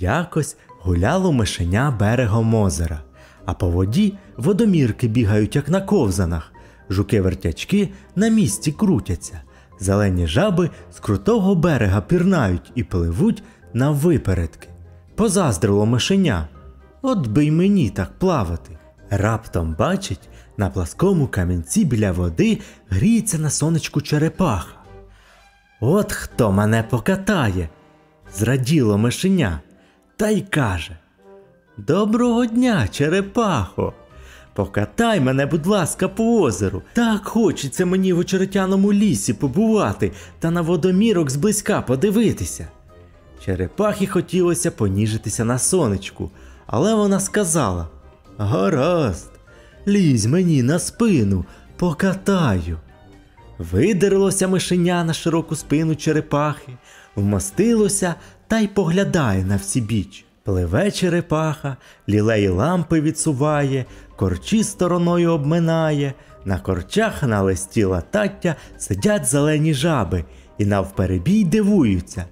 Якось гуляло мишеня берегом озера, а по воді водомірки бігають, як на ковзанах. Жуки-вертячки на місці крутяться. Зелені жаби з крутого берега пірнають і пливуть на випередки. Позаздрило мишеня. От би й мені так плавати. Раптом бачить, на пласкому камінці біля води гріється на сонечку черепаха. От хто мене покатає, зраділо мишеня, та й каже: Доброго дня, черепахо! Покатай мене, будь ласка, по озеру. Так хочеться мені в очеретяному лісі побувати та на водомірок зблизька подивитися. Черепахі хотілося поніжитися на сонечку, але вона сказала: Гаразд, лізь мені на спину, покатаю. Видерлося мишеня на широку спину черепахи, вмостилося та й поглядає на всі біч. Пливе черепаха, лілеї лампи відсуває, корчі стороною обминає, на корчах на листі латаття сидять зелені жаби і навперебій дивуються.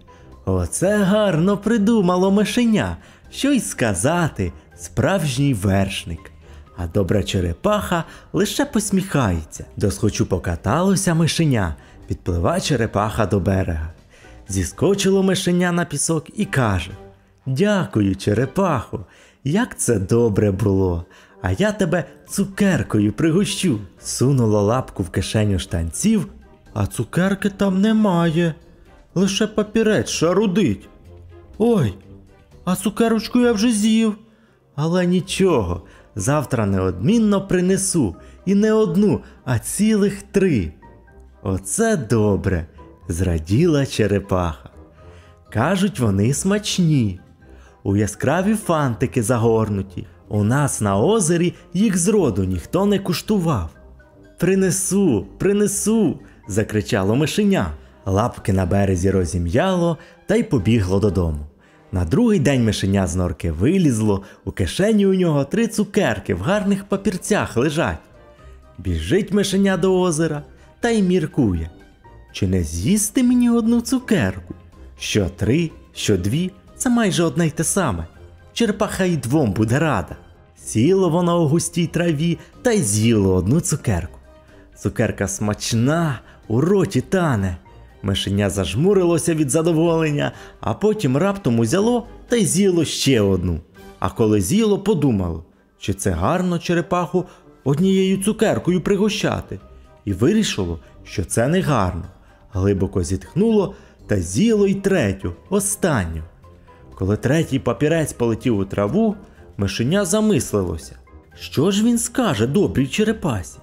Оце гарно придумало мишеня, що й сказати, справжній вершник. А добра черепаха лише посміхається. Досхочу покаталося мишеня, підплива черепаха до берега. Зіскочило мишеня на пісок і каже: Дякую, черепахо, як це добре було. А я тебе цукеркою пригощу. Сунула лапку в кишеню штанців, а цукерки там немає. Лише папірець шарудить. Ой, а цукерочку я вже з'їв. Але нічого, завтра неодмінно принесу і не одну, а цілих три. Оце добре, зраділа черепаха. Кажуть, вони смачні. У яскраві фантики загорнуті. У нас на озері їх зроду ніхто не куштував. Принесу, принесу. закричало мишеня. Лапки на березі розім'яло та й побігло додому. На другий день мишеня з норки вилізло, у кишені у нього три цукерки в гарних папірцях лежать. Біжить мишеня до озера та й міркує. Чи не з'їсти мені одну цукерку? Що три, що дві, це майже одне й те саме. Черепаха й двом буде рада. Сіло воно у густій траві та й з'їло одну цукерку. Цукерка смачна, у роті тане. Мишеня зажмурилося від задоволення, а потім раптом узяло та й з'їло ще одну. А коли з'їло, подумало, чи це гарно черепаху однією цукеркою пригощати, і вирішило, що це не гарно. Глибоко зітхнуло та з'їло й третю, останню. Коли третій папірець полетів у траву, мишеня замислилося, що ж він скаже добрій черепасі?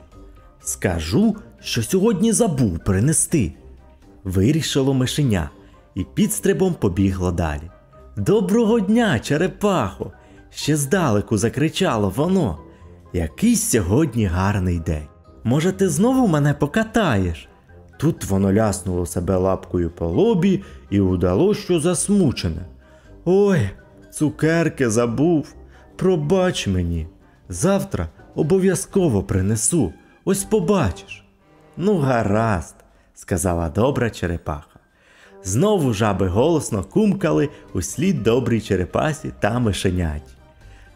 Скажу, що сьогодні забув принести. Вирішило мишеня і підстрибом побігло далі. Доброго дня, черепахо! Ще здалеку закричало воно. Який сьогодні гарний день. Може, ти знову мене покатаєш? Тут воно ляснуло себе лапкою по лобі і удало, що засмучене. Ой, цукерки забув. Пробач мені. Завтра обов'язково принесу. Ось побачиш. Ну, гаразд, сказала добра черепаха. Знову жаби голосно кумкали у слід добрій черепасі та мишеняті.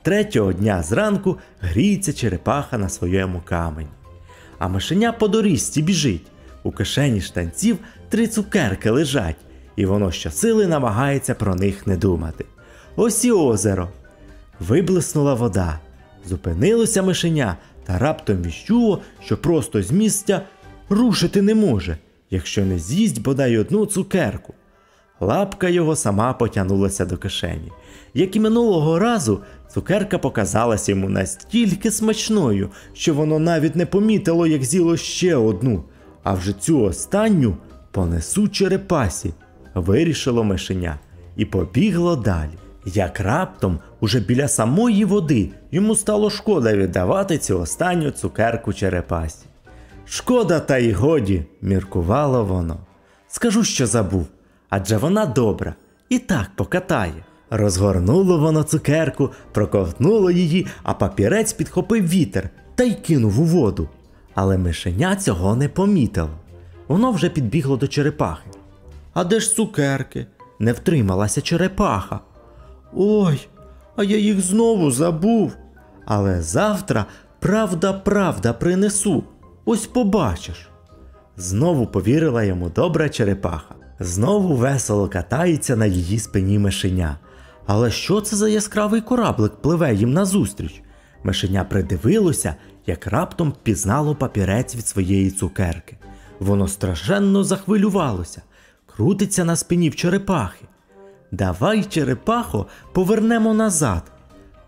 Третього дня зранку гріється черепаха на своєму камені. А мишеня по доріжці біжить. У кишені штанців три цукерки лежать, і воно щосили намагається про них не думати. Ось і озеро. Виблиснула вода. Зупинилося мишеня та раптом віщуло, що просто з місця рушити не може, якщо не з'їсть бодай одну цукерку. Лапка його сама потягнулася до кишені. Як і минулого разу, цукерка показалася йому настільки смачною, що воно навіть не помітило, як з'їло ще одну, а вже цю останню понесу черепасі, вирішило мишеня і побігло далі. Як раптом, уже біля самої води, йому стало шкода віддавати цю останню цукерку черепасі. Шкода, та й годі, міркувало воно. Скажу, що забув, адже вона добра, і так покатає. Розгорнуло воно цукерку, проковтнуло її, а папірець підхопив вітер та й кинув у воду. Але мишеня цього не помітило. Воно вже підбігло до черепахи. А де ж цукерки? Не втрималася черепаха. Ой, а я їх знову забув. Але завтра правда, правда принесу. Ось побачиш. Знову повірила йому добра черепаха. Знову весело катається на її спині мишеня. Але що це за яскравий кораблик пливе їм назустріч? Мишеня придивилося, як раптом впізнало папірець від своєї цукерки. Воно страшенно захвилювалося, крутиться на спині в черепахи. Давай, черепахо, повернемо назад.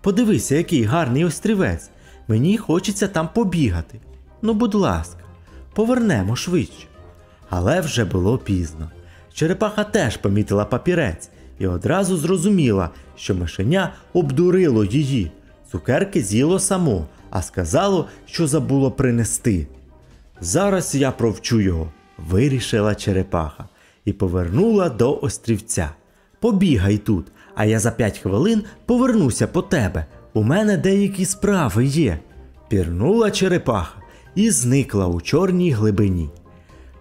Подивися, який гарний острівець. Мені хочеться там побігати. Ну, будь ласка, повернемо швидше. Але вже було пізно. Черепаха теж помітила папірець і одразу зрозуміла, що мишеня обдурило її. Цукерки з'їло само, а сказало, що забуло принести. Зараз я провчу його, вирішила черепаха і повернула до острівця. Побігай тут, а я за п'ять хвилин повернуся по тебе. У мене деякі справи є. Пірнула черепаха і зникла у чорній глибині.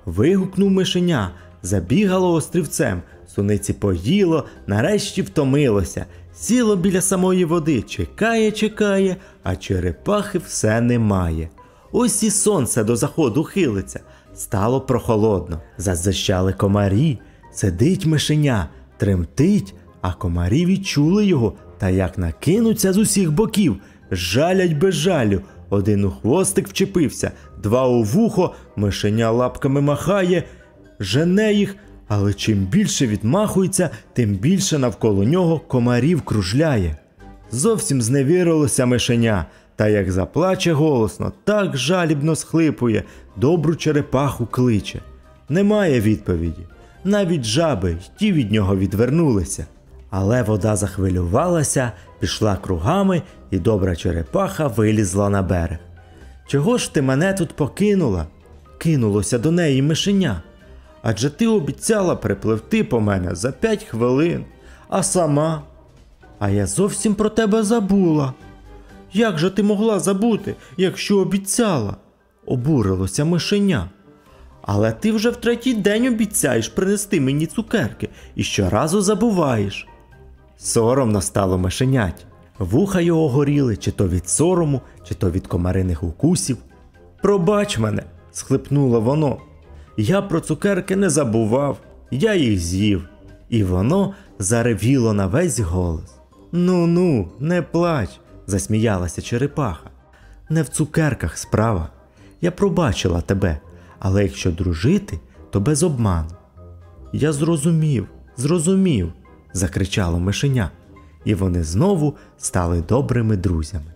Вигукнув мишеня, забігало острівцем, суниці поїло, нарешті втомилося, сіло біля самої води, чекає, чекає, а черепахи все немає. Ось і сонце до заходу хилиться, стало прохолодно, зазищали комарі, сидить мишеня, тремтить, а комарі відчули його. Та як накинуться з усіх боків, жалять без жалю. Один у хвостик вчепився, два у вухо, мишеня лапками махає, жене їх, але чим більше відмахується, тим більше навколо нього комарів кружляє. Зовсім зневірилося мишеня, та як заплаче голосно, так жалібно схлипує, добру черепаху кличе. Немає відповіді. Навіть жаби й ті від нього відвернулися. Але вода захвилювалася, пішла кругами, і добра черепаха вилізла на берег. Чого ж ти мене тут покинула? Кинулося до неї мишеня. Адже ти обіцяла припливти по мене за п'ять хвилин, а сама. А я зовсім про тебе забула. Як же ти могла забути, якщо обіцяла? обурилося мишеня. Але ти вже в третій день обіцяєш принести мені цукерки і щоразу забуваєш. Соромно стало мишенять. Вуха його горіли чи то від сорому, чи то від комариних укусів. Пробач мене, схлипнуло воно. Я про цукерки не забував, я їх з'їв. І воно заревіло на весь голос. Ну ну, не плач, засміялася черепаха. Не в цукерках справа. Я пробачила тебе, але якщо дружити, то без обману. Я зрозумів, зрозумів, закричало мишеня, і вони знову стали добрими друзями.